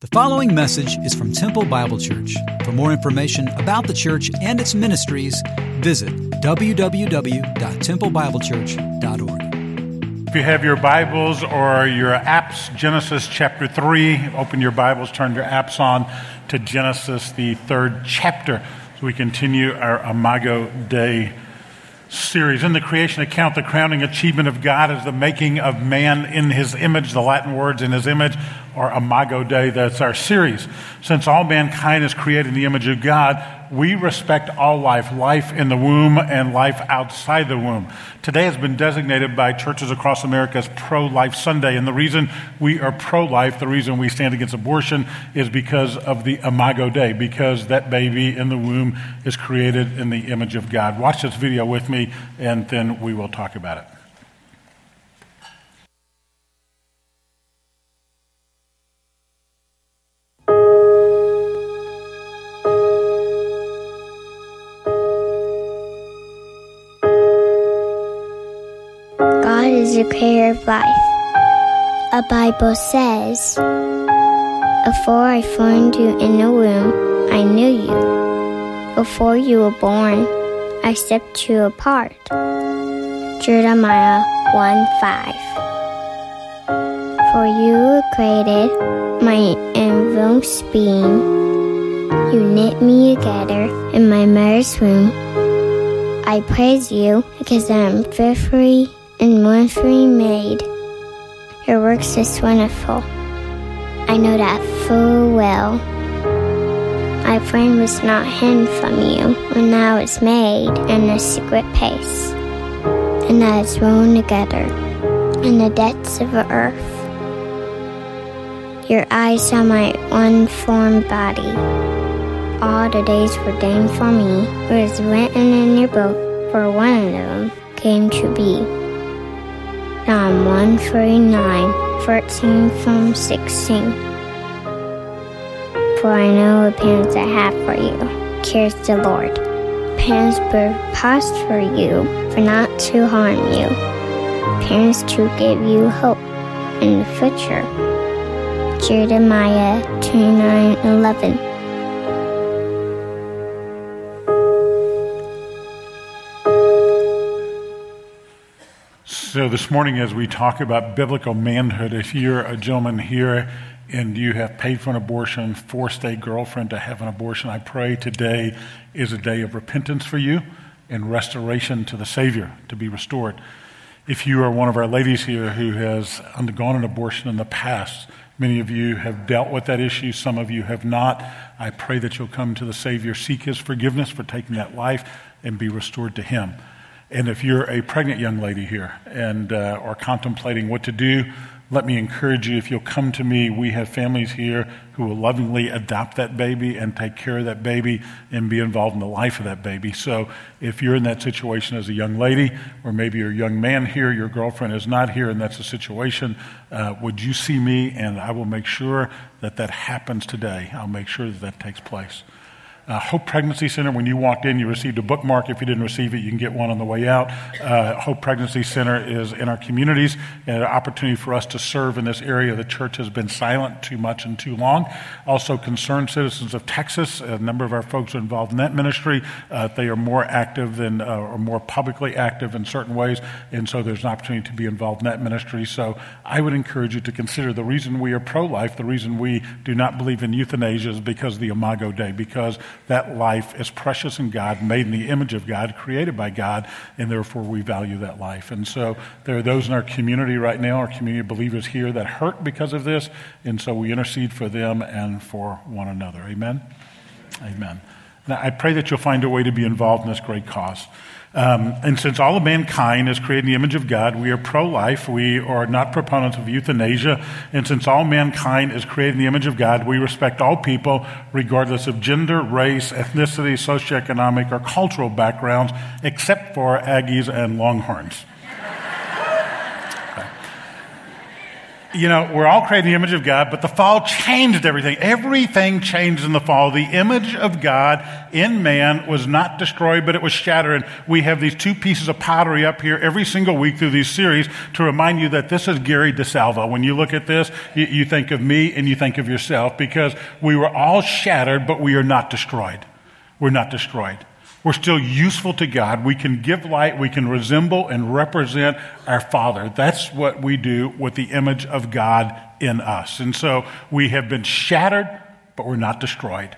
The following message is from Temple Bible Church. For more information about the church and its ministries, visit www.templebiblechurch.org. If you have your Bibles or your apps, Genesis chapter 3, open your Bibles, turn your apps on to Genesis, the third chapter, as we continue our Imago Dei series. In the creation account, the crowning achievement of God is the making of man in his image. The Latin words in his image or Imago Dei. That's our series. Since all mankind is created in the image of God, we respect all life, life in the womb and life outside the womb. Today has been designated by churches across America as Pro Life Sunday. And the reason we are pro life, the reason we stand against abortion, is because of the Imago Dei, because that baby in the womb is created in the image of God. Watch this video with me, and then we will talk about it. Is the creator of life. A Bible says, Before I formed you in the womb, I knew you. Before you were born, I stepped you apart. Jeremiah 1 5. For you were created, my inmost being. You knit me together in my mother's womb. I praise you because I am fearfully and wonderfully made. Your works is wonderful. I know that full well. My friend was not hidden from you when I was made in a secret place, and I was woven together in the depths of the earth. Your eyes saw my unformed body. All the days ordained for me was written in your book, for one of them came to be. Psalm 139, 13 from 16. For I know the plans I have for you, cares the Lord. Plans past for you, for not to harm you. Plans to give you hope in the future. Jeremiah 29, 11. So, this morning, as we talk about biblical manhood, if you're a gentleman here and you have paid for an abortion, forced a girlfriend to have an abortion, I pray today is a day of repentance for you and restoration to the Savior to be restored. If you are one of our ladies here who has undergone an abortion in the past, many of you have dealt with that issue, some of you have not. I pray that you'll come to the Savior, seek His forgiveness for taking that life, and be restored to Him. And if you're a pregnant young lady here and uh, are contemplating what to do, let me encourage you if you'll come to me. We have families here who will lovingly adopt that baby and take care of that baby and be involved in the life of that baby. So if you're in that situation as a young lady, or maybe you're a young man here, your girlfriend is not here, and that's the situation, uh, would you see me? And I will make sure that that happens today. I'll make sure that that takes place. Uh, Hope Pregnancy Center, when you walked in, you received a bookmark. If you didn't receive it, you can get one on the way out. Uh, Hope Pregnancy Center is in our communities and an opportunity for us to serve in this area. The church has been silent too much and too long. Also, Concerned Citizens of Texas, a number of our folks are involved in that ministry. Uh, they are more active than, uh, or more publicly active in certain ways, and so there's an opportunity to be involved in that ministry. So I would encourage you to consider the reason we are pro life, the reason we do not believe in euthanasia is because of the Imago Dei, because that life is precious in God, made in the image of God, created by God, and therefore we value that life. And so there are those in our community right now, our community of believers here, that hurt because of this, and so we intercede for them and for one another. Amen? Amen. Now, I pray that you'll find a way to be involved in this great cause. Um, and since all of mankind is created in the image of God, we are pro life. We are not proponents of euthanasia. And since all mankind is created in the image of God, we respect all people, regardless of gender, race, ethnicity, socioeconomic, or cultural backgrounds, except for Aggies and Longhorns. You know, we're all created in the image of God, but the fall changed everything. Everything changed in the fall. The image of God in man was not destroyed, but it was shattered. We have these two pieces of pottery up here every single week through these series to remind you that this is Gary DeSalvo. When you look at this, you think of me and you think of yourself because we were all shattered, but we are not destroyed. We're not destroyed. We're still useful to God. We can give light. We can resemble and represent our Father. That's what we do with the image of God in us. And so we have been shattered, but we're not destroyed.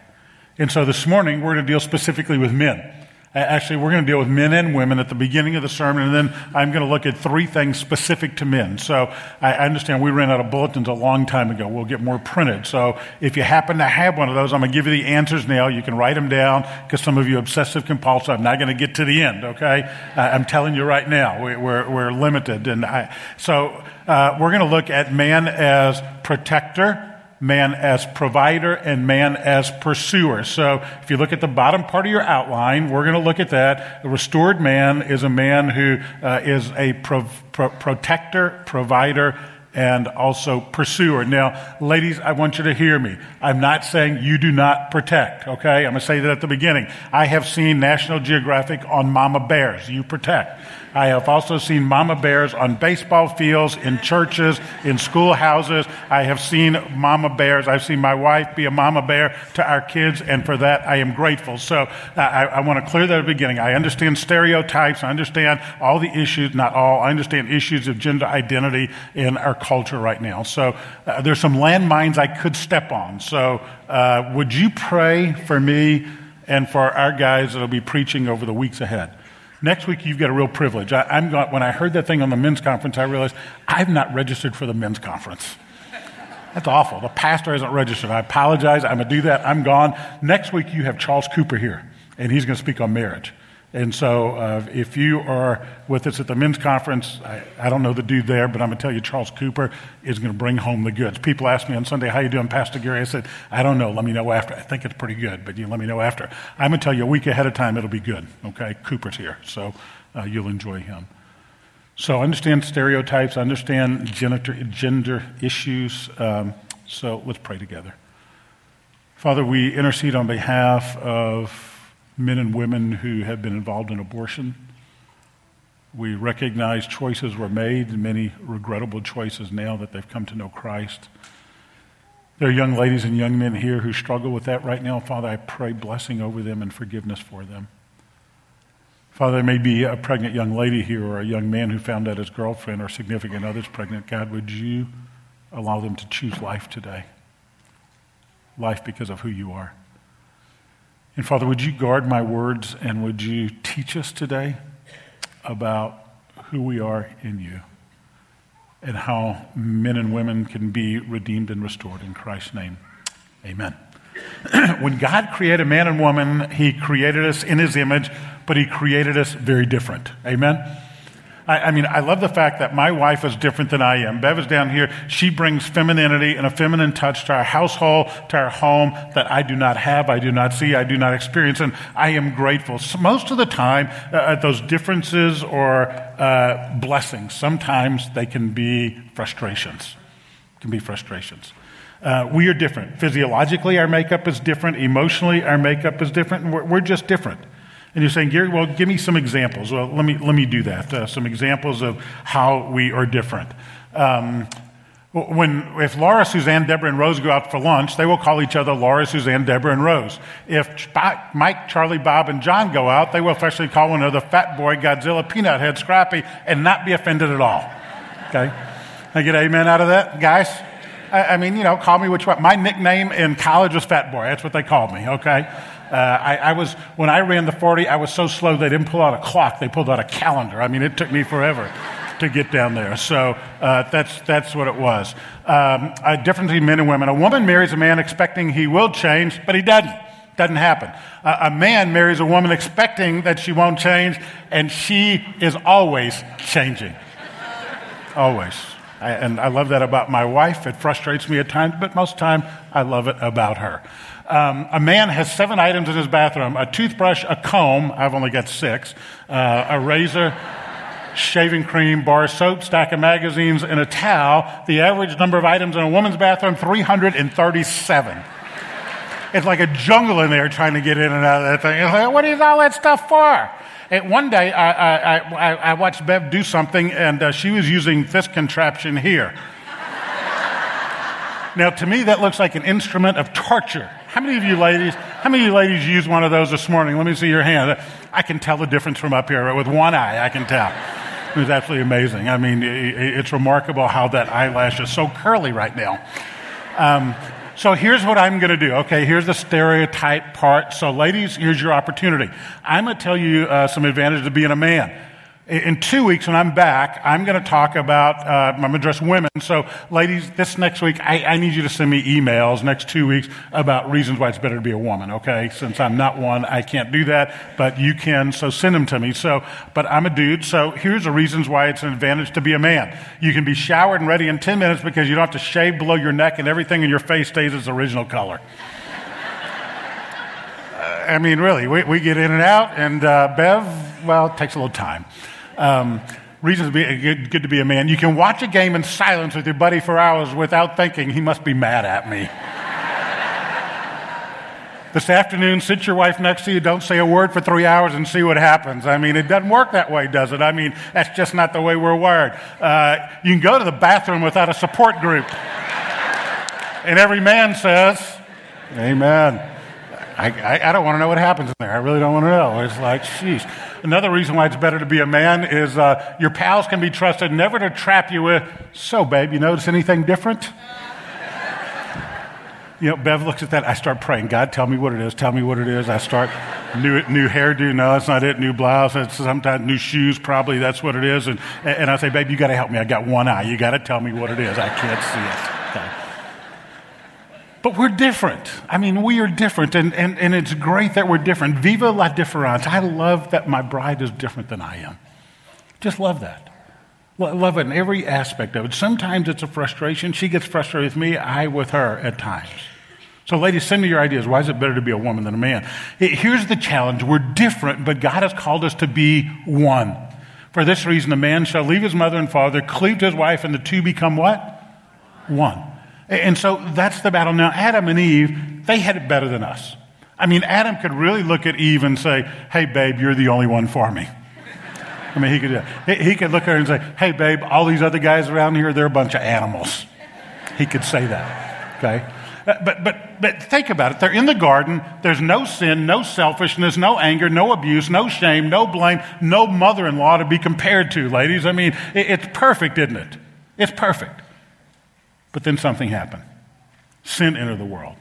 And so this morning, we're to deal specifically with men. Actually, we're going to deal with men and women at the beginning of the sermon, and then I'm going to look at three things specific to men. So I understand we ran out of bulletins a long time ago. We'll get more printed. So if you happen to have one of those, I'm going to give you the answers now. You can write them down because some of you obsessive compulsive. I'm not going to get to the end, okay? I'm telling you right now, we're, we're limited. And I, so uh, we're going to look at man as protector man as provider and man as pursuer. So if you look at the bottom part of your outline, we're going to look at that. The restored man is a man who uh, is a pro- pro- protector, provider, and also pursuer. Now, ladies, I want you to hear me. I'm not saying you do not protect, okay? I'm going to say that at the beginning. I have seen National Geographic on mama bears. You protect. I have also seen mama bears on baseball fields, in churches, in schoolhouses. I have seen mama bears. I've seen my wife be a mama bear to our kids, and for that I am grateful. So uh, I, I want to clear that at the beginning. I understand stereotypes. I understand all the issues, not all, I understand issues of gender identity in our culture right now. So uh, there's some landmines I could step on. So uh, would you pray for me and for our guys that will be preaching over the weeks ahead? Next week, you've got a real privilege. I, am got, when I heard that thing on the men's conference, I realized I've not registered for the men's conference. That's awful. The pastor hasn't registered. I apologize. I'm going to do that. I'm gone. Next week, you have Charles Cooper here, and he's going to speak on marriage. And so, uh, if you are with us at the men's conference, I, I, don't know the dude there, but I'm going to tell you, Charles Cooper is going to bring home the goods. People ask me on Sunday, "How you doing, Pastor Gary?" I said, "I don't know. Let me know after. I think it's pretty good, but you let me know after." I'm going to tell you a week ahead of time it'll be good. Okay, Cooper's here, so uh, you'll enjoy him. So, understand stereotypes, understand gender, gender issues. Um, so, let's pray together. Father, we intercede on behalf of men and women who have been involved in abortion. We recognize choices were made, many regrettable choices now that they've come to know Christ. There are young ladies and young men here who struggle with that right now. Father, I pray blessing over them and forgiveness for them. Father, there may be a pregnant young lady here or a young man who found out his girlfriend or significant other's pregnant. God, would you allow them to choose life today? Life because of who you are. And Father, would you guard my words and would you teach us today about who we are in you and how men and women can be redeemed and restored in Christ's name? Amen. when God created man and woman, he created us in his image, but he created us very different. Amen. I, I, mean, I love the fact that my wife is different than I am. Bev is down here. She brings femininity and a feminine touch to our household, to our home that I do not have, I do not see, I do not experience, and I am grateful. So most of the time, uh, those differences or uh, blessings, sometimes they can be frustrations. Can be frustrations. Uh, we are different. Physiologically, our makeup is different. Emotionally, our makeup is different. We're, we're just different. And you're saying, Gary, well, give me some examples. Well, let me, let me do that. Uh, some examples of how we are different. Um, when, if Laura, Suzanne, Deborah, and Rose go out for lunch, they will call each other Laura, Suzanne, Deborah, and Rose. If Mike, Charlie, Bob, and John go out, they will affectionately call one another Fat Boy, Godzilla, Peanut Head, Scrappy, and not be offended at all. Okay? I get amen out of that, guys? I, I mean, you know, call me which one. My nickname in college was Fat Boy. That's what they called me, okay? Uh, I, I, was, when I ran the 40, I was so slow they didn't pull out a clock, they pulled out a calendar. I mean, it took me forever to get down there. So uh, that's, that's what it was. Um, a difference between men and women. A woman marries a man expecting he will change, but he doesn't. Doesn't happen. Uh, a man marries a woman expecting that she won't change, and she is always changing. always. I, and I love that about my wife. It frustrates me at times, but most time I love it about her. Um, a man has seven items in his bathroom a toothbrush, a comb, I've only got six, uh, a razor, shaving cream, bar soap, stack of magazines, and a towel. The average number of items in a woman's bathroom, 337. It's like a jungle in there trying to get in and out of that thing. Like, what is all that stuff for? And one day I, I, I, I watched Bev do something, and uh, she was using this contraption here. now, to me, that looks like an instrument of torture. How many of you ladies, how many of you ladies used one of those this morning? Let me see your hand. I can tell the difference from up here. With one eye, I can tell. It was absolutely amazing. I mean, it's remarkable how that eyelash is so curly right now. Um, so here's what I'm going to do. Okay, here's the stereotype part. So, ladies, here's your opportunity. I'm going to tell you uh, some advantages of being a man in two weeks when I'm back, I'm going to talk about, uh, I'm going to address women. So, ladies, this next week, I, I, need you to send me emails next two weeks about reasons why it's better to be a woman, okay? Since I'm not one, I can't do that, but you can, so send them to me. So, but I'm a dude, so here's the reasons why it's an advantage to be a man. You can be showered and ready in 10 minutes because you don't have to shave below your neck and everything in your face stays its original color. I mean, really, we, we, get in and out, and uh, Bev, well, it takes a little time. Um, reasons to be good, good to be a man. You can watch a game in silence with your buddy for hours without thinking he must be mad at me. this afternoon, sit your wife next to you, don't say a word for three hours and see what happens. I mean, it doesn't work that way, does it? I mean, that's just not the way we're wired. Uh, you can go to the bathroom without a support group. and every man says, Amen. I, I, I don't want to know what happens in there. I really don't want to know. It's like, sheesh. Another reason why it's better to be a man is uh, your pals can be trusted never to trap you with, so, babe, you notice anything different? you know, Bev looks at that. I start praying, God, tell me what it is. Tell me what it is. I start new new hairdo. No, that's not it. New blouse. It's sometimes new shoes. Probably that's what it is. And and I say, babe, you got to help me. I got one eye. You got to tell me what it is. I can't see it. Okay. But we're different. I mean, we are different, and, and, and it's great that we're different. Viva la difference. I love that my bride is different than I am. Just love that. Love it in every aspect of it. Sometimes it's a frustration. She gets frustrated with me, I with her at times. So, ladies, send me your ideas. Why is it better to be a woman than a man? Here's the challenge we're different, but God has called us to be one. For this reason, a man shall leave his mother and father, cleave to his wife, and the two become what? One. And so that's the battle. Now, Adam and Eve, they had it better than us. I mean, Adam could really look at Eve and say, Hey, babe, you're the only one for me. I mean, he could, he could look at her and say, Hey, babe, all these other guys around here, they're a bunch of animals. He could say that. Okay? Uh, but, but, but think about it. They're in the garden. There's no sin, no selfishness, no anger, no abuse, no shame, no blame, no mother in law to be compared to, ladies. I mean, it's perfect, isn't it? It's perfect. But then something happened. Sin entered the world.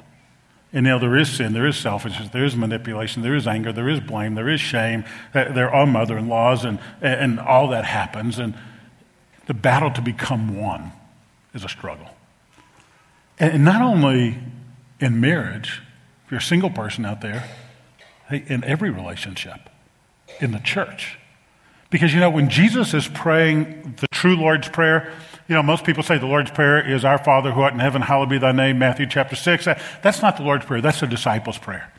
And now there is sin, there is selfishness, there is manipulation, there is anger, there is blame, there is shame, there are mother in laws, and, and all that happens. And the battle to become one is a struggle. And not only in marriage, if you're a single person out there, in every relationship, in the church. Because, you know, when Jesus is praying the true Lord's Prayer, you know, most people say the Lord's Prayer is Our Father who art in heaven, hallowed be thy name, Matthew chapter 6. That's not the Lord's Prayer, that's the disciples' prayer.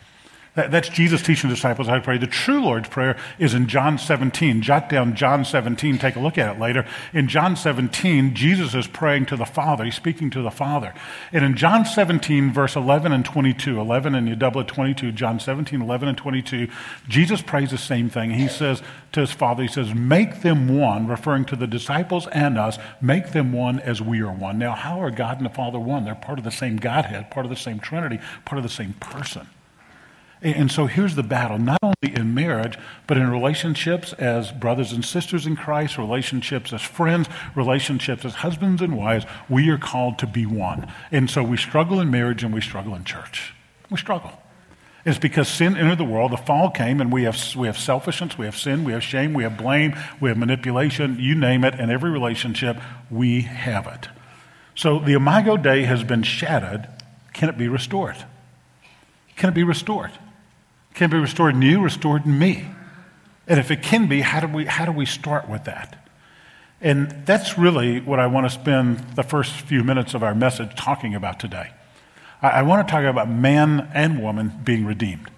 That, that's Jesus teaching the disciples how to pray. The true Lord's Prayer is in John 17. Jot down John 17, take a look at it later. In John 17, Jesus is praying to the Father. He's speaking to the Father. And in John 17, verse 11 and 22, 11 and you double it 22, John 17, 11 and 22, Jesus prays the same thing. He says to his Father, He says, Make them one, referring to the disciples and us, make them one as we are one. Now, how are God and the Father one? They're part of the same Godhead, part of the same Trinity, part of the same person. And so here's the battle, not only in marriage, but in relationships as brothers and sisters in Christ, relationships as friends, relationships as husbands and wives. We are called to be one. And so we struggle in marriage and we struggle in church. We struggle. It's because sin entered the world, the fall came, and we have, we have selfishness, we have sin, we have shame, we have blame, we have manipulation, you name it, in every relationship, we have it. So the Imago Dei has been shattered. Can it be restored? Can it be restored? Can be restored in you, restored in me. And if it can be, how do we, how do we start with that? And that's really what I want to spend the first few minutes of our message talking about today. I, I want to talk about man and woman being redeemed.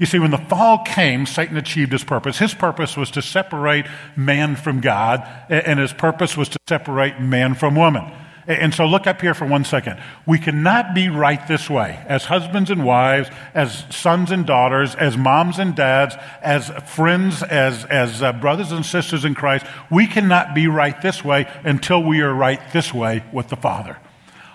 You see, when the fall came, Satan achieved his purpose. His purpose was to separate man from God, and his purpose was to separate man from woman. And so look up here for one second. We cannot be right this way as husbands and wives, as sons and daughters, as moms and dads, as friends, as, as uh, brothers and sisters in Christ. We cannot be right this way until we are right this way with the Father.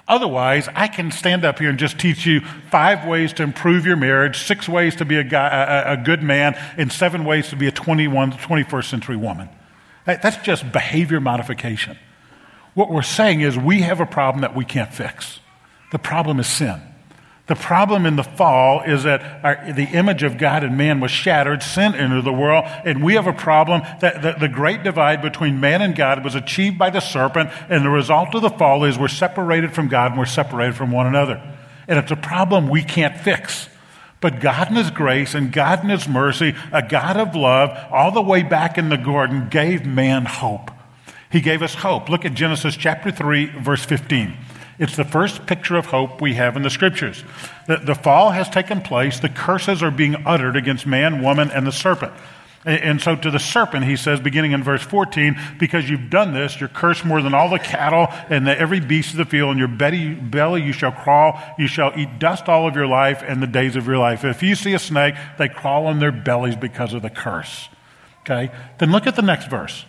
Otherwise, I can stand up here and just teach you five ways to improve your marriage, six ways to be a, guy, a, a good man, and seven ways to be a 21, 21st century woman. That's just behavior modification. What we're saying is we have a problem that we can't fix. The problem is sin. The problem in the fall is that our, the image of God and man was shattered, sin entered the world, and we have a problem that the, the great divide between man and God was achieved by the serpent, and the result of the fall is we're separated from God and we're separated from one another. And it's a problem we can't fix. But God in His grace and God in His mercy, a God of love, all the way back in the garden, gave man hope. He gave us hope. Look at Genesis chapter 3, verse 15. It's the first picture of hope we have in the scriptures. The, the fall has taken place, the curses are being uttered against man, woman, and the serpent. And, so to the serpent, he says, beginning in verse 14, because you've done this, you're cursed more than all the cattle and the, every beast of the field. In your belly, belly you shall crawl, you shall eat dust all of your life and the days of your life. If you see a snake, they crawl on their bellies because of the curse. Okay? Then look at the next verse.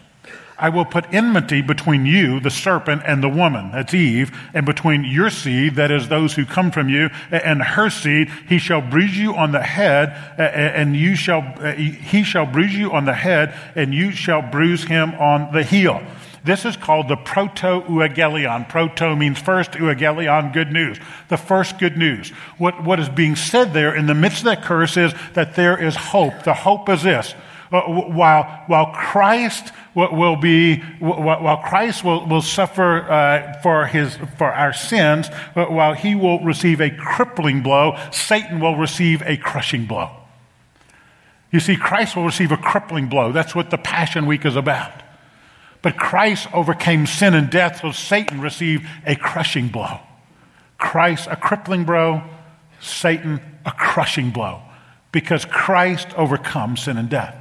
I will put enmity between you, the serpent, and the woman, that's Eve, and between your seed, that is those who come from you, and her seed. He shall bruise you on the head, and you shall, he shall bruise you on the head, and you shall bruise him on the heel. This is called the proto euangelion. Proto means first, euangelion, good news. The first good news. What, what is being said there in the midst of that curse is that there is hope. The hope is this while, while Christ will be, while Christ will, will suffer uh, for, his, for our sins, while he will receive a crippling blow, Satan will receive a crushing blow. You see, Christ will receive a crippling blow. That's what the Passion Week is about. But Christ overcame sin and death, so Satan received a crushing blow. Christ, a crippling blow, Satan, a crushing blow, because Christ overcomes sin and death.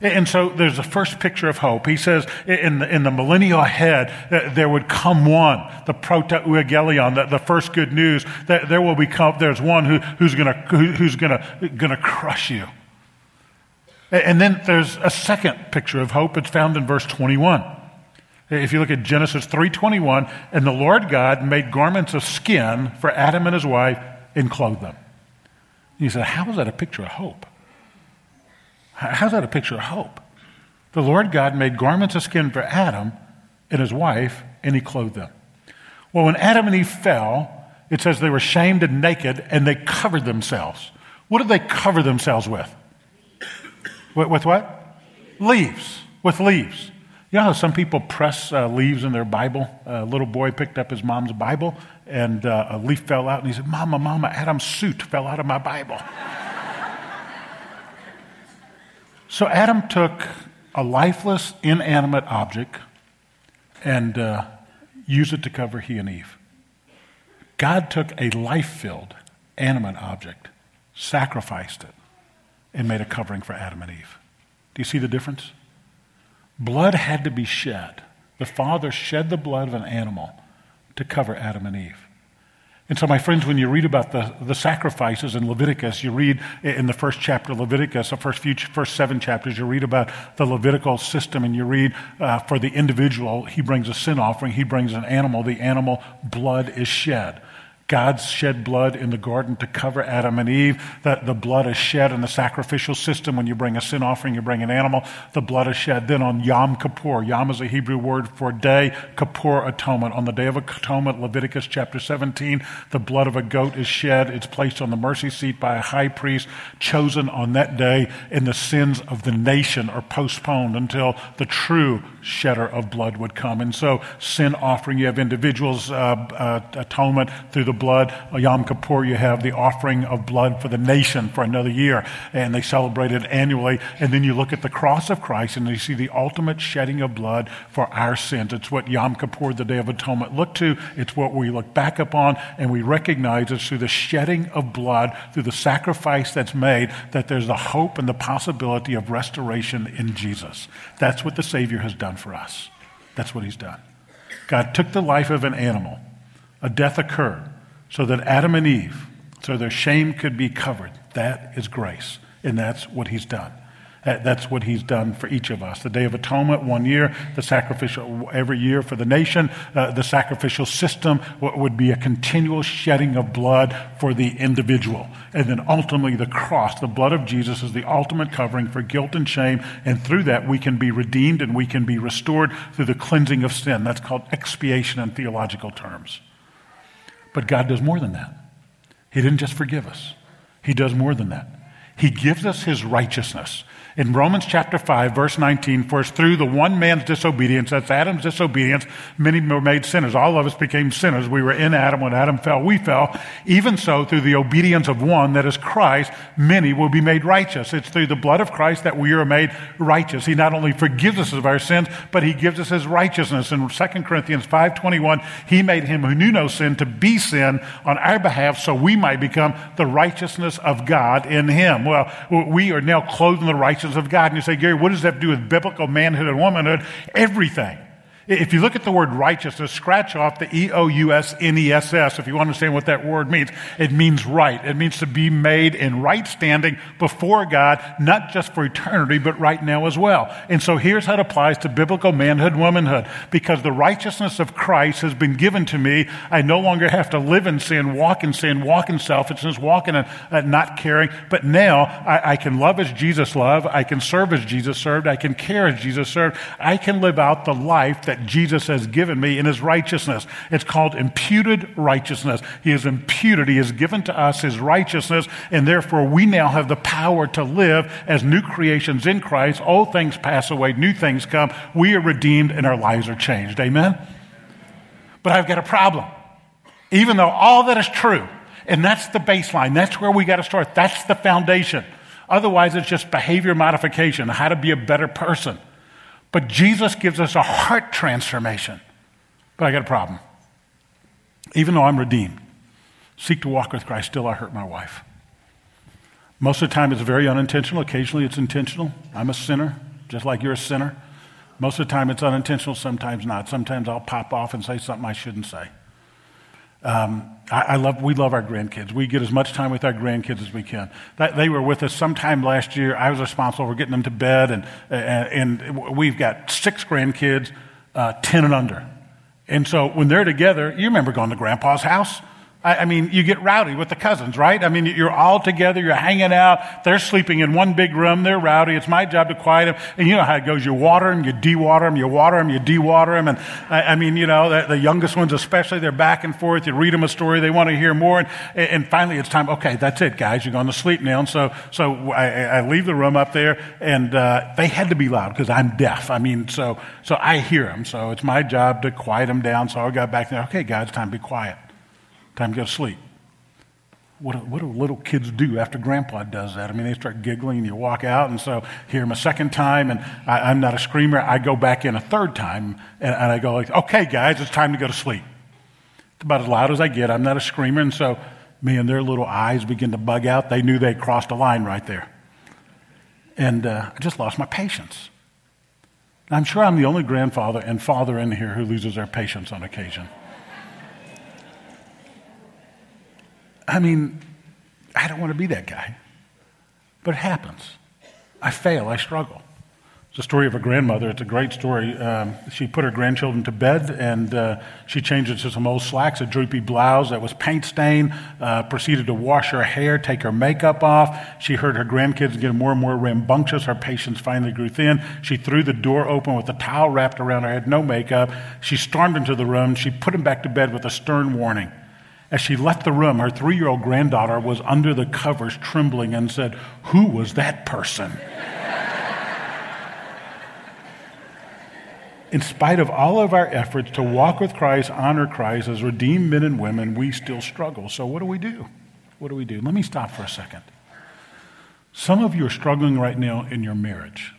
And so there's the first picture of hope. He says in the, in the millennial ahead, uh, there would come one, the proto euangelion, the, the first good news, that there will become, there's one who, who's going who, who's gonna, gonna crush you. And then there's a second picture of hope. It's found in verse 21. If you look at Genesis 3:21, and the Lord God made garments of skin for Adam and his wife and clothed them. You said, how is that a picture of hope? How's that a picture of hope? The Lord God made garments of skin for Adam and his wife, and he clothed them. Well, when Adam and Eve fell, it says they were shamed and naked, and they covered themselves. What did they cover themselves with? With, what? Leaves. With leaves. You know how some people press uh, leaves in their Bible? A little boy picked up his mom's Bible, and uh, a leaf fell out, and he said, Mama, Mama, Adam's suit fell out of my Bible. So Adam took a lifeless, inanimate object and uh, used it to cover he and Eve. God took a life filled, animate object, sacrificed it, and made a covering for Adam and Eve. Do you see the difference? Blood had to be shed. The Father shed the blood of an animal to cover Adam and Eve. And so, my friends, when you read about the, the sacrifices in Leviticus, you read in the first chapter of Leviticus, the first, few, first seven chapters, you read about the Levitical system, and you read uh, for the individual, he brings a sin offering, he brings an animal, the animal blood is shed. God shed blood in the garden to cover Adam and Eve. That the blood is shed in the sacrificial system. When you bring a sin offering, you bring an animal, the blood is shed. Then on Yom Kippur, Yom is a Hebrew word for day, Kippur, atonement. On the Day of Atonement, Leviticus chapter 17, the blood of a goat is shed. It's placed on the mercy seat by a high priest chosen on that day, and the sins of the nation are postponed until the true shedder of blood would come. And so, sin offering, you have individuals' uh, uh, atonement through the blood. Yom Kippur, you have the offering of blood for the nation for another year, and they celebrate it annually. And then you look at the cross of Christ, and you see the ultimate shedding of blood for our sins. It's what Yom Kippur, the Day of Atonement, look to. It's what we look back upon, and we recognize it's through the shedding of blood, through the sacrifice that's made, that there's the hope and the possibility of restoration in Jesus. That's what the Savior has done for us. That's what He's done. God took the life of an animal. A death occurred so that Adam and Eve, so their shame could be covered. That is grace, and that's what He's done. That's what he's done for each of us. The Day of Atonement, one year, the sacrificial, every year for the nation, uh, the sacrificial system would be a continual shedding of blood for the individual. And then ultimately, the cross, the blood of Jesus, is the ultimate covering for guilt and shame. And through that, we can be redeemed and we can be restored through the cleansing of sin. That's called expiation in theological terms. But God does more than that. He didn't just forgive us, He does more than that. He gives us His righteousness. In Romans chapter 5, verse 19, for it's through the one man's disobedience, that's Adam's disobedience, many were made sinners. All of us became sinners. We were in Adam. When Adam fell, we fell. Even so, through the obedience of one, that is Christ, many will be made righteous. It's through the blood of Christ that we are made righteous. He not only forgives us of our sins, but he gives us his righteousness. In 2 Corinthians 5.21, he made him who knew no sin to be sin on our behalf so we might become the righteousness of God in him. Well, we are now clothed in the righteousness of God. And you say, Gary, what does that have to do with biblical manhood and womanhood? Everything. If you look at the word righteousness, scratch off the E O U S N E S S if you understand what that word means. It means right. It means to be made in right standing before God, not just for eternity, but right now as well. And so here's how it applies to biblical manhood, womanhood. Because the righteousness of Christ has been given to me, I no longer have to live in sin, walk in sin, walk in selfishness, walk in not caring. But now I, I can love as Jesus loved. I can serve as Jesus served. I can care as Jesus served. I can live out the life that Jesus has given me in his righteousness. It's called imputed righteousness. He has imputed, he has given to us his righteousness, and therefore we now have the power to live as new creations in Christ. Old things pass away, new things come. We are redeemed, and our lives are changed. Amen? But I've got a problem. Even though all that is true, and that's the baseline, that's where we got to start, that's the foundation. Otherwise, it's just behavior modification, how to be a better person. But Jesus gives us a heart transformation. But I got a problem. Even though I'm redeemed, seek to walk with Christ, still I hurt my wife. Most of the time it's very unintentional. Occasionally it's intentional. I'm a sinner, just like you're a sinner. Most of the time it's unintentional, sometimes not. Sometimes I'll pop off and say something I shouldn't say. Um, I, I, love, we love our grandkids. We get as much time with our grandkids as we can. That, they were with us sometime last year. I was responsible for getting them to bed, and, and, and we've got six grandkids, uh, 10 and under. And so when they're together, you remember going to grandpa's house? I, I mean, you get rowdy with the cousins, right? I mean, you're all together, you're hanging out, they're sleeping in one big room, they're rowdy. It's my job to quiet them. And you know how it goes. You water them, you de-water them, you water them, you de-water them. And I, I mean, you know, the, the, youngest ones especially, they're back and forth. You read them a story, they want to hear more. And, and finally it's time, okay, that's it, guys, you're going to sleep now. And so, so I, I leave the room up there and uh, they had to be loud because I'm deaf. I mean, so, so I hear them. So it's my job to quiet them down. So I got back there, okay, guys, time to be quiet. Time to go to sleep. What do, what do little kids do after grandpa does that? I mean, they start giggling and you walk out. And so hear him a second time, and I, am not a screamer. I go back in a third time, and, and I go like, okay, guys, it's time to go to sleep. It's about as loud as I get. I'm not a screamer. And so me and their little eyes begin to bug out. They knew they crossed a line right there. And uh, I just lost my patience. I'm sure I'm the only grandfather and father in here who loses their patience on occasion. I mean, I don't want to be that guy. But it happens. I fail, I struggle. It's a story of a grandmother. It's a great story. Um, she put her grandchildren to bed and uh, she changed into some old slacks, a droopy blouse that was paint stained, uh, proceeded to wash her hair, take her makeup off. She heard her grandkids get more and more rambunctious. Her patience finally grew thin. She threw the door open with a towel wrapped around her head, no makeup. She stormed into the room. She put him back to bed with a stern warning. As she left the room, her three year old granddaughter was under the covers trembling and said, Who was that person? in spite of all of our efforts to walk with Christ, honor Christ, as redeemed men and women, we still struggle. So, what do we do? What do we do? Let me stop for a second. Some of you are struggling right now in your marriage,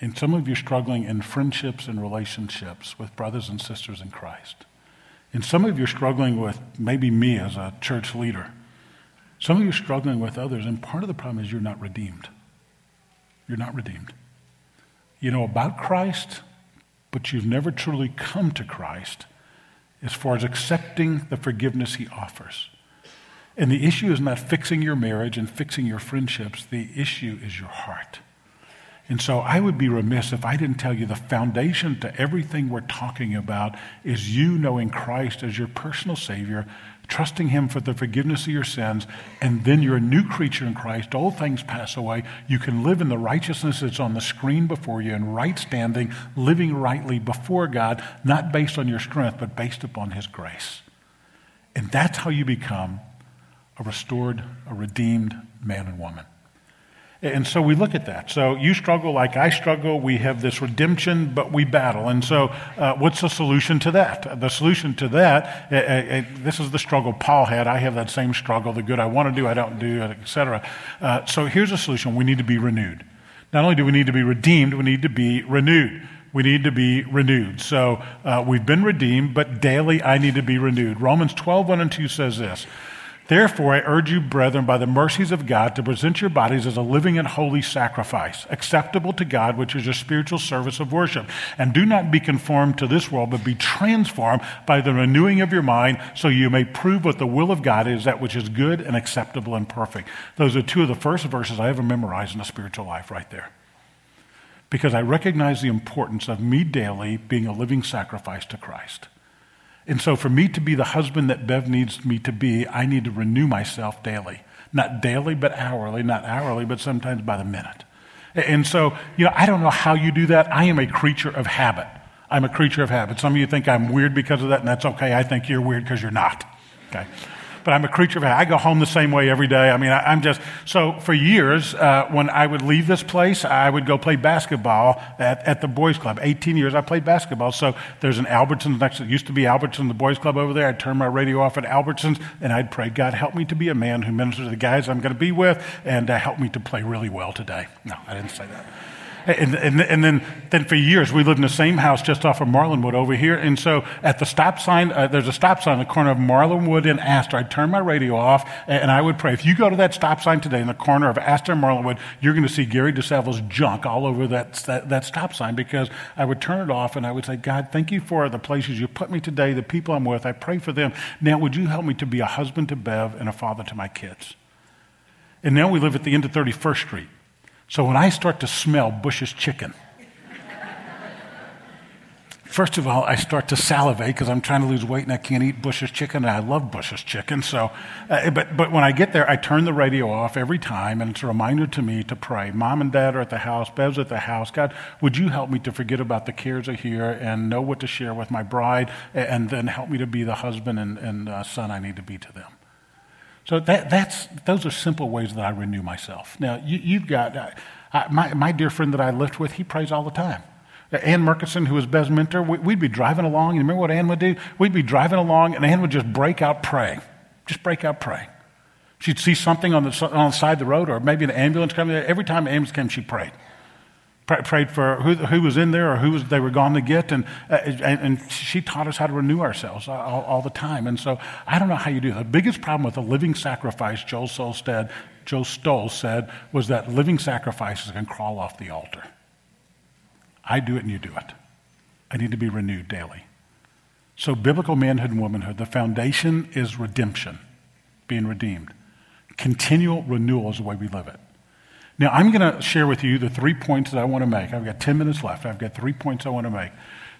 and some of you are struggling in friendships and relationships with brothers and sisters in Christ. And some of you are struggling with maybe me as a church leader. Some of you are struggling with others, and part of the problem is you're not redeemed. You're not redeemed. You know about Christ, but you've never truly come to Christ as far as accepting the forgiveness he offers. And the issue is not fixing your marriage and fixing your friendships, the issue is your heart. And so I would be remiss if I didn't tell you the foundation to everything we're talking about is you knowing Christ as your personal Savior, trusting Him for the forgiveness of your sins, and then you're a new creature in Christ. All things pass away. You can live in the righteousness that's on the screen before you in right standing, living rightly before God, not based on your strength, but based upon His grace. And that's how you become a restored, a redeemed man and woman. And so we look at that. So you struggle like I struggle. We have this redemption, but we battle. And so, uh, what's the solution to that? The solution to that, uh, uh, uh this is the struggle Paul had. I have that same struggle. The good I want to do, I don't do, etc. Uh, so here's a solution. We need to be renewed. Not only do we need to be redeemed, we need to be renewed. We need to be renewed. So uh, we've been redeemed, but daily I need to be renewed. Romans 12, 1 and 2 says this. Therefore, I urge you, brethren, by the mercies of God, to present your bodies as a living and holy sacrifice, acceptable to God, which is your spiritual service of worship. And do not be conformed to this world, but be transformed by the renewing of your mind, so you may prove what the will of God is, that which is good and acceptable and perfect. Those are two of the first verses I ever memorized in the spiritual life, right there. Because I recognize the importance of me daily being a living sacrifice to Christ. And so, for me to be the husband that Bev needs me to be, I need to renew myself daily. Not daily, but hourly. Not hourly, but sometimes by the minute. And so, you know, I don't know how you do that. I am a creature of habit. I'm a creature of habit. Some of you think I'm weird because of that, and that's okay. I think you're weird because you're not. Okay but I'm a creature of habit. I go home the same way every day. I mean, I, am just, so for years, uh, when I would leave this place, I would go play basketball at, at the boys club. 18 years I played basketball. So there's an Albertsons next, it used to be Albertsons, the boys club over there. I'd turn my radio off at Albertsons and I'd pray, God, help me to be a man who ministers to the guys I'm going to be with and uh, help me to play really well today. No, I didn't say that. And, and, and, then, then for years, we lived in the same house just off of Marlandwood over here. And so at the stop sign, uh, there's a stop sign in the corner of Marlandwood and Astor. I'd turn my radio off and I would pray. If you go to that stop sign today in the corner of Astor and Marlandwood, you're going to see Gary DeSalvo's junk all over that, that, that stop sign because I would turn it off and I would say, God, thank you for the places you put me today, the people I'm with. I pray for them. Now, would you help me to be a husband to Bev and a father to my kids? And now we live at the end of 31st Street. So when I start to smell Bush's chicken, first of all, I start to salivate because I'm trying to lose weight and I can't eat Bush's chicken, and I love Bush's chicken. So, uh, but, but when I get there, I turn the radio off every time, and it's a reminder to me to pray. Mom and dad are at the house, Bev's at the house. God, would you help me to forget about the cares of here and know what to share with my bride, and then help me to be the husband and, and uh, son I need to be to them? So that, that's, those are simple ways that I renew myself. Now, you, have got, uh, I, my, my dear friend that I lived with, he prays all the time. Ann Murkison, who was Bev's mentor, we, would be driving along. You remember what Ann would do? We'd be driving along, and Ann would just break out praying. Just break out praying. She'd see something on the, on the side of the road, or maybe an ambulance coming. Every time an ambulance came, she prayed prayed for who, who was in there or who was, they were going to get. And, uh, and, and, she taught us how to renew ourselves all, all, the time. And so I don't know how you do that. The biggest problem with a living sacrifice, Joel Solstead, Joe Stoll said, was that living sacrifices can crawl off the altar. I do it and you do it. I need to be renewed daily. So, biblical manhood and womanhood, the foundation is redemption, being redeemed. Continual renewal is the way we live it. Now, I'm going to share with you the three points that I want to make. I've got 10 minutes left. I've got three points I want to make.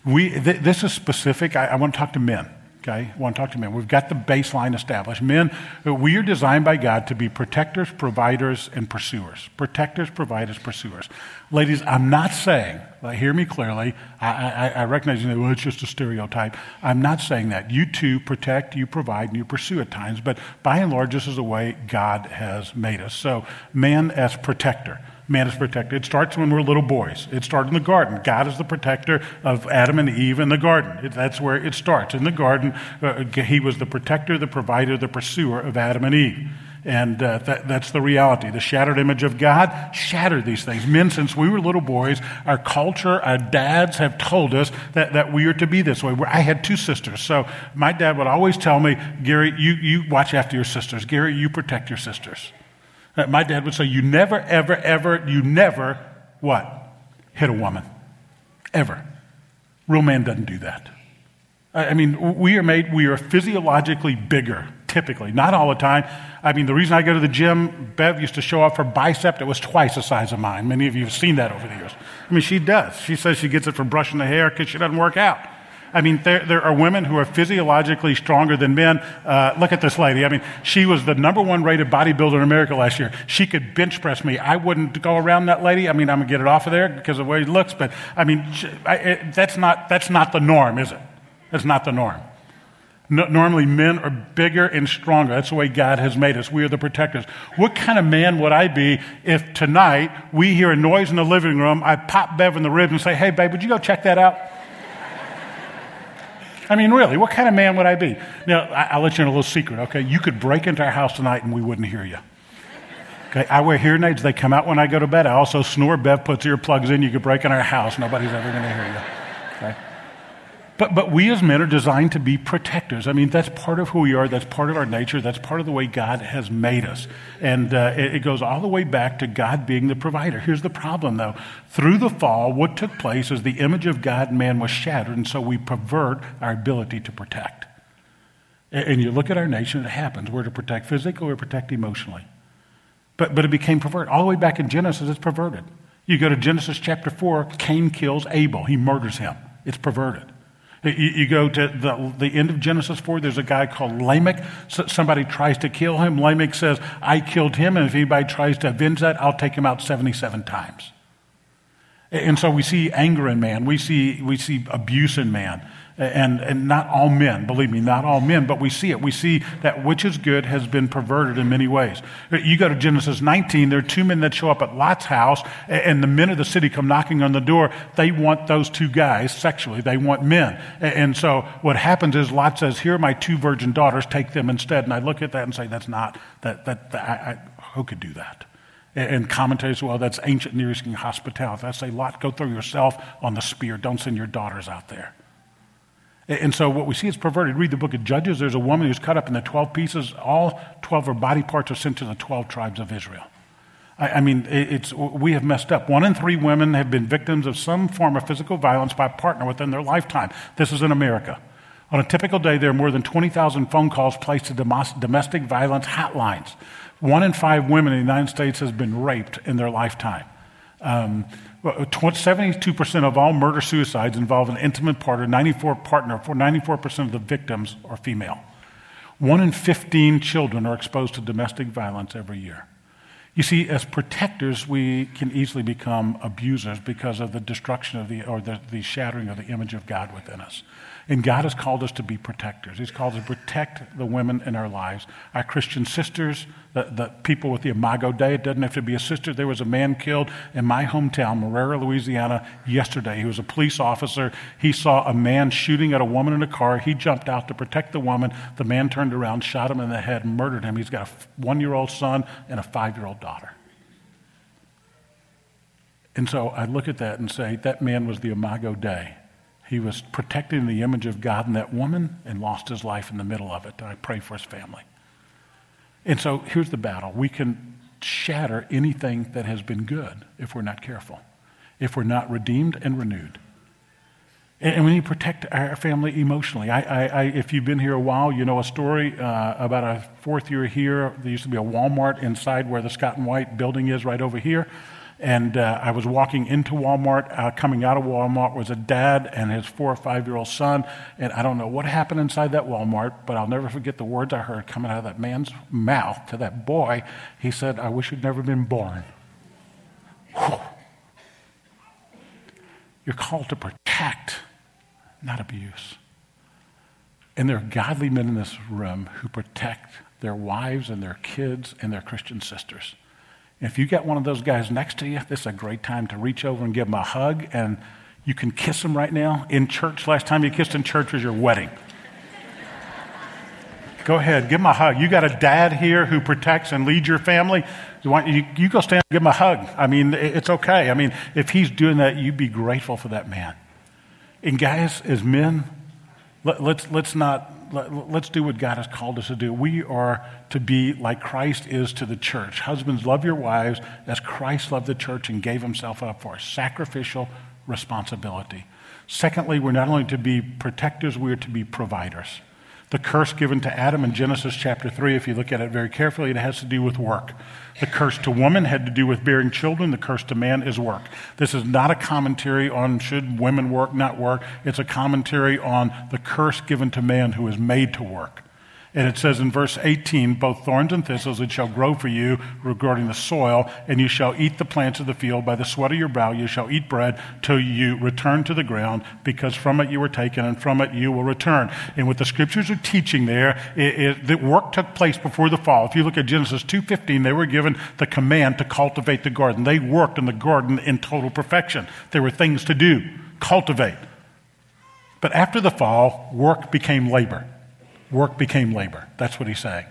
We, th- this is specific. I, I want to talk to men. Okay, I want to talk to men. We've got the baseline established. Men, we are designed by God to be protectors, providers, and pursuers. Protectors, providers, pursuers. Ladies, I'm not saying, hear me clearly, I, I, I recognize that, well, it's just a stereotype. I'm not saying that. You too protect, you provide, and you pursue at times, but by and large, this is the way God has made us. So, man as protector. Man is protected. It starts when we're little boys. It started in the garden. God is the protector of Adam and Eve in the garden. That's where it starts. In the garden, uh, he was the protector, the provider, the pursuer of Adam and Eve. And uh, that, that's the reality. The shattered image of God shattered these things. Men, since we were little boys, our culture, our dads have told us that, that we are to be this way. I had two sisters. So my dad would always tell me, Gary, you, you watch after your sisters. Gary, you protect your sisters. My dad would say, You never, ever, ever, you never, what? Hit a woman. Ever. Real man doesn't do that. I mean, we are made, we are physiologically bigger, typically. Not all the time. I mean, the reason I go to the gym, Bev used to show off her bicep that was twice the size of mine. Many of you have seen that over the years. I mean, she does. She says she gets it from brushing the hair because she doesn't work out. I mean, there, there are women who are physiologically stronger than men. Uh, look at this lady. I mean, she was the number one rated bodybuilder in America last year. She could bench press me. I wouldn't go around that lady. I mean, I'm going to get it off of there because of the way he looks, but I mean, I, it, that's, not, that's not the norm, is it? That's not the norm. No, normally, men are bigger and stronger. That's the way God has made us. We are the protectors. What kind of man would I be if tonight we hear a noise in the living room, I pop Bev in the ribs and say, hey, babe, would you go check that out? I mean, really, what kind of man would I be? Now, I'll let you in a little secret, okay? You could break into our house tonight and we wouldn't hear you. Okay, I wear hearing aids. They come out when I go to bed. I also snore. Bev puts earplugs in. You could break in our house. Nobody's ever going to hear you. Okay? But, but we as men are designed to be protectors. I mean, that's part of who we are. That's part of our nature. That's part of the way God has made us. And uh, it, it goes all the way back to God being the provider. Here's the problem, though. Through the fall, what took place is the image of God and man was shattered, and so we pervert our ability to protect. And, and you look at our nation, it happens. We're to protect physically, we're to protect emotionally. But, but it became perverted. All the way back in Genesis, it's perverted. You go to Genesis chapter 4, Cain kills Abel, he murders him. It's perverted. You, you, go to the, the end of Genesis 4, there's a guy called Lamech. So somebody tries to kill him. Lamech says, I killed him, and if anybody tries to avenge that, I'll take him out 77 times. And so we see anger in man, we see, we see abuse in man and, and not all men, believe me, not all men, but we see it. We see that which is good has been perverted in many ways. You go to Genesis 19, there are two men that show up at Lot's house, and the men of the city come knocking on the door. They want those two guys sexually, they want men. And so what happens is Lot says, Here are my two virgin daughters, take them instead. And I look at that and say, That's not, that, that, that I, I, who could do that? And commentators, well, that's ancient Near Eastern hospitality. I say, Lot, go throw yourself on the spear. Don't send your daughters out there. And so what we see is perverted. Read the book of Judges. There's a woman who's cut up into 12 pieces. All 12 of her body parts are sent to the 12 tribes of Israel. I, I mean, it's, we have messed up. One in three women have been victims of some form of physical violence by a partner within their lifetime. This is in America. On a typical day, there are more than 20,000 phone calls placed to domestic violence hotlines. One in five women in the United States has been raped in their lifetime. Um, 72% of all murder suicides involve an intimate partner, 94 partner, 94% of the victims are female. One in 15 children are exposed to domestic violence every year. You see, as protectors, we can easily become abusers because of the destruction of the, or the, the shattering of the image of God within us. And God has called us to be protectors. He's called us to protect the women in our lives. Our Christian sisters, the, the people with the Imago Dei, it doesn't have to be a sister. There was a man killed in my hometown, Marrero, Louisiana, yesterday. He was a police officer. He saw a man shooting at a woman in a car. He jumped out to protect the woman. The man turned around, shot him in the head, murdered him. He's got a one year old son and a five year old daughter. And so I look at that and say, that man was the Imago Dei. He was protecting the image of God in that woman and lost his life in the middle of it. And I pray for his family. And so here's the battle. We can shatter anything that has been good if we're not careful, if we're not redeemed and renewed. And we need to protect our family emotionally. I, I, I, if you've been here a while, you know a story uh, about a fourth year here. There used to be a Walmart inside where the Scott and White building is right over here. And uh, I was walking into Walmart. Uh, coming out of Walmart was a dad and his four or five year old son. And I don't know what happened inside that Walmart, but I'll never forget the words I heard coming out of that man's mouth to that boy. He said, I wish you'd never been born. Whew. You're called to protect, not abuse. And there are godly men in this room who protect their wives and their kids and their Christian sisters. If you got one of those guys next to you, this is a great time to reach over and give them a hug, and you can kiss them right now. In church, last time you kissed in church was your wedding. Go ahead, give them a hug. You got a dad here who protects and leads your family. You, want, you, you go stand and give him a hug. I mean, it's okay. I mean, if he's doing that, you be grateful for that man. And guys, as men, let, let's, let's not let's do what God has called us to do. We are to be like Christ is to the church. Husbands, love your wives as Christ loved the church and gave himself up for a sacrificial responsibility. Secondly, we're not only to be protectors, we are to be providers. The curse given to Adam in Genesis chapter 3, if you look at it very carefully, it has to do with work. The curse to woman had to do with bearing children. The curse to man is work. This is not a commentary on should women work, not work. It's a commentary on the curse given to man who is made to work. And it says in verse 18, both thorns and thistles it shall grow for you regarding the soil, and you shall eat the plants of the field. By the sweat of your brow you shall eat bread till you return to the ground, because from it you were taken, and from it you will return. And what the scriptures are teaching there is that work took place before the fall. If you look at Genesis 2.15, they were given the command to cultivate the garden. They worked in the garden in total perfection. There were things to do, cultivate. But after the fall, work became labor work became labor. That's what he's saying.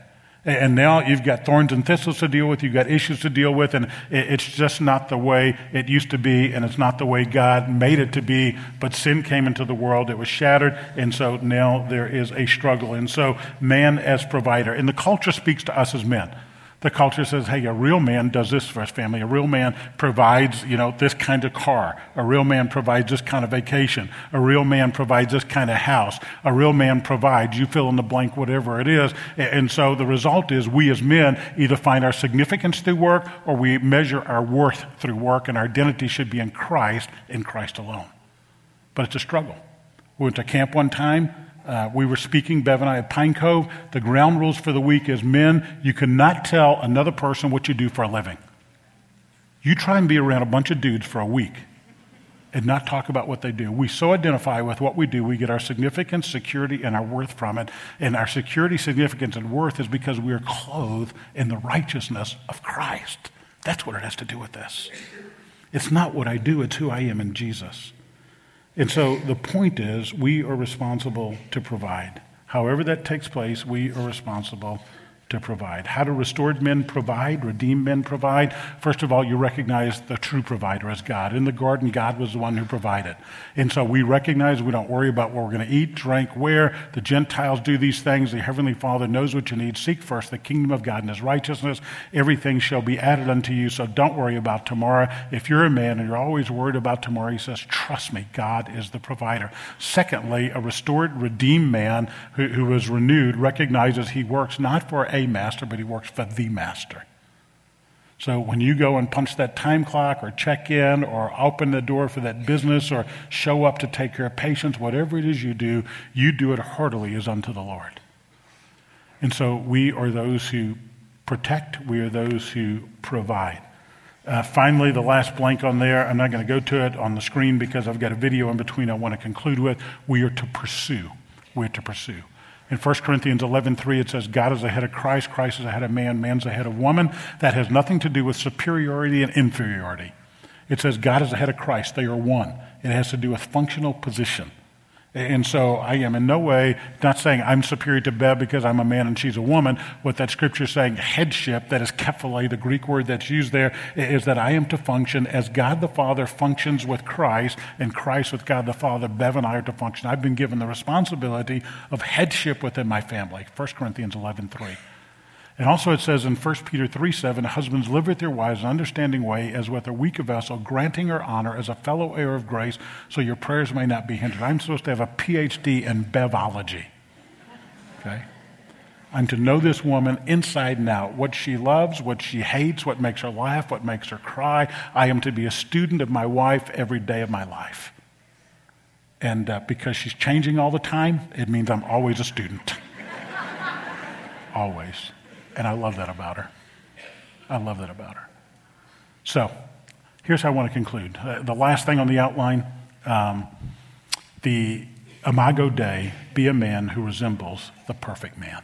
And now you've got thorns and thistles to deal with, you've got issues to deal with, and it's just not the way it used to be, and it's not the way God made it to be. But sin came into the world, it was shattered, and so now there is a struggle. And so, man as provider. And the culture speaks to us as men. The culture says, hey, a real man does this for his family. A real man provides, you know, this kind of car. A real man provides this kind of vacation. A real man provides this kind of house. A real man provides, you fill in the blank, whatever it is. And so the result is we as men either find our significance through work or we measure our worth through work, and our identity should be in Christ, in Christ alone. But it's a struggle. We went to camp one time. Uh, we were speaking, Bev and I, at Pine Cove. The ground rules for the week is men, you cannot tell another person what you do for a living. You try and be around a bunch of dudes for a week and not talk about what they do. We so identify with what we do, we get our significance, security, and our worth from it. And our security, significance, and worth is because we are clothed in the righteousness of Christ. That's what it has to do with this. It's not what I do, it's who I am in Jesus. And so the point is, we are responsible to provide. However, that takes place, we are responsible to provide. How do restored men provide, redeemed men provide? First of all, you recognize the true provider as God. In the garden, God was the one who provided. And so we recognize we don't worry about what we're going to eat, drink, wear. The Gentiles do these things. The Heavenly Father knows what you need. Seek first the kingdom of God and his righteousness. Everything shall be added unto you. So don't worry about tomorrow. If you're a man and you're always worried about tomorrow, he says, trust me, God is the provider. Secondly, a restored, redeemed man who, who was renewed recognizes he works not for a a master, but he works for the master. So when you go and punch that time clock or check in or open the door for that business or show up to take care of patients, whatever it is you do, you do it heartily as unto the Lord. And so we are those who protect, we are those who provide. Uh, finally, the last blank on there, I'm not going to go to it on the screen because I've got a video in between I want to conclude with. We are to pursue. We're to pursue. In 1 Corinthians 11:3 it says God is ahead of Christ, Christ is ahead of man, man's ahead of woman. That has nothing to do with superiority and inferiority. It says God is ahead of Christ. They are one. It has to do with functional position. And so I am in no way not saying I'm superior to Bev because I'm a man and she's a woman. What that scripture is saying, headship, that is kephale, the Greek word that's used there, is that I am to function as God the Father functions with Christ and Christ with God the Father. Bev and I are to function. I've been given the responsibility of headship within my family. 1 Corinthians 11 3. And also it says in 1 Peter 3 7, Husbands, live with your wives in an understanding way as with a weaker vessel, granting her honor as a fellow heir of grace, so your prayers may not be hindered. I'm supposed to have a PhD in bevology. Okay? I'm to know this woman inside and out, what she loves, what she hates, what makes her laugh, what makes her cry. I am to be a student of my wife every day of my life. And uh, because she's changing all the time, it means I'm always a student. always. And I love that about her. I love that about her. So, here's how I want to conclude. Uh, the last thing on the outline um, the Imago Dei, be a man who resembles the perfect man.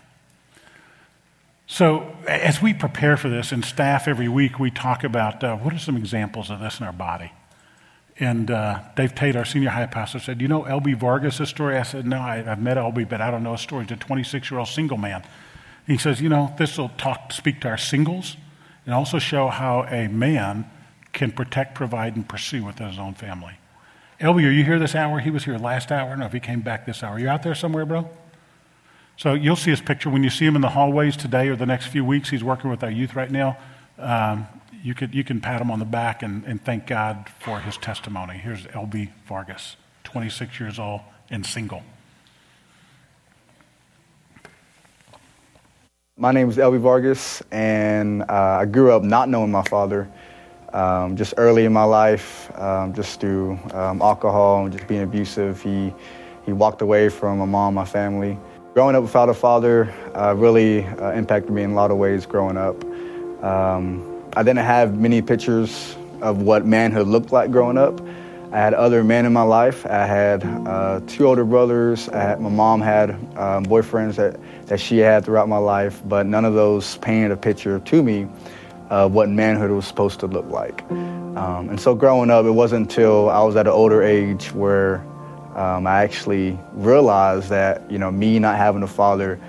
So, as we prepare for this, and staff every week, we talk about uh, what are some examples of this in our body. And uh, Dave Tate, our senior high pastor, said, You know L.B. Vargas' story? I said, No, I, have met L.B., but I don't know his story. He's a 26 year old single man. He says, You know, this will talk, speak to our singles and also show how a man can protect, provide, and pursue within his own family. L.B., are you here this hour? He was here last hour. I don't know if he came back this hour. You out there somewhere, bro? So you'll see his picture when you see him in the hallways today or the next few weeks. He's working with our youth right now. Um, you, could, you can pat him on the back and, and thank God for his testimony. Here's LB Vargas, 26 years old and single. My name is L.B. Vargas, and uh, I grew up not knowing my father. Um, just early in my life, um, just through um, alcohol and just being abusive, he, he walked away from my mom, my family. Growing up without a father uh, really uh, impacted me in a lot of ways growing up. Um, I didn't have many pictures of what manhood looked like growing up. I had other men in my life. I had uh, two older brothers. Had, my mom had um, boyfriends that, that she had throughout my life, but none of those painted a picture to me of what manhood was supposed to look like. Um, and so growing up, it wasn't until I was at an older age where um, I actually realized that you know me not having a father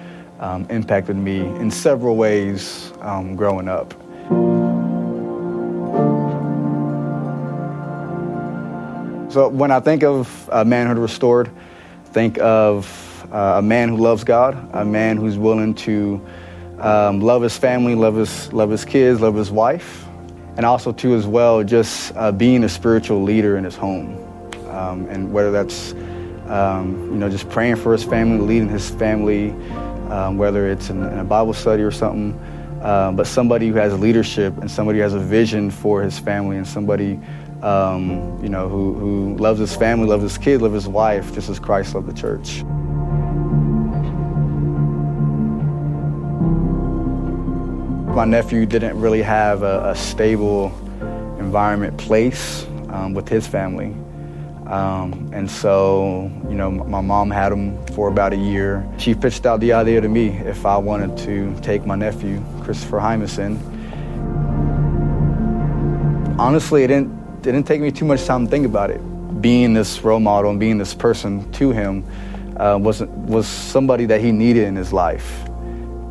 um, impacted me in several ways um, growing up. So when I think of uh, manhood restored, think of a man who loves God, a man who's willing to um, love his family, love his love his kids, love his wife, and also too as well just uh, being a spiritual leader in his home um, and whether that's um, you know just praying for his family, leading his family, um, whether it's in, in, a Bible study or something. Uh, but somebody who has leadership and somebody who has a vision for his family and somebody um, you know who, who loves his family, loves his kids, loves his wife, just as Christ loved the church. My nephew didn't really have a, a stable environment place um, with his family. Um, and so, you know, my mom had him for about a year. She pitched out the idea to me if I wanted to take my nephew, Christopher Hymason. Honestly, it didn't, didn't take me too much time to think about it. Being this role model and being this person to him uh, was, was somebody that he needed in his life.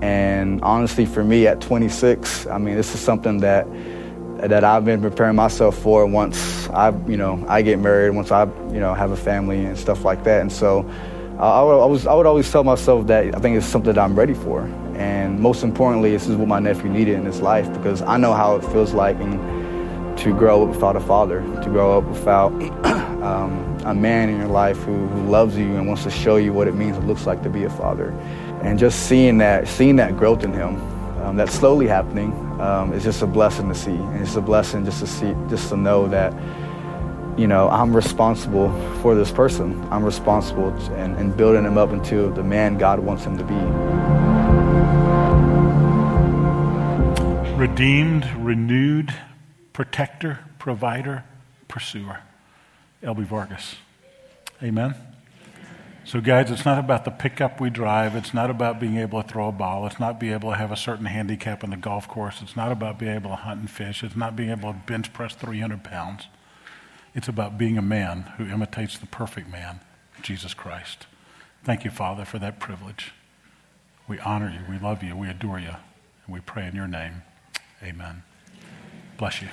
And honestly, for me at 26, I mean, this is something that that I've been preparing myself for once I, you know, I get married, once I, you know, have a family and stuff like that. And so I, I, was, I would always tell myself that I think it's something that I'm ready for. And most importantly, this is what my nephew needed in his life because I know how it feels like to grow up without a father, to grow up without um, a man in your life who, who loves you and wants to show you what it means, it looks like to be a father. And just seeing that, seeing that growth in him, um, that's slowly happening, um, is just a blessing to see. And it's a blessing just to see, just to know that, you know, I'm responsible for this person. I'm responsible and, and building him up into the man God wants him to be. Redeemed, renewed, protector, provider, pursuer. L.B. Vargas. Amen. So, guys, it's not about the pickup we drive. It's not about being able to throw a ball. It's not being able to have a certain handicap on the golf course. It's not about being able to hunt and fish. It's not being able to bench press 300 pounds. It's about being a man who imitates the perfect man, Jesus Christ. Thank you, Father, for that privilege. We honor you. We love you. We adore you. And we pray in your name. Amen. Bless you.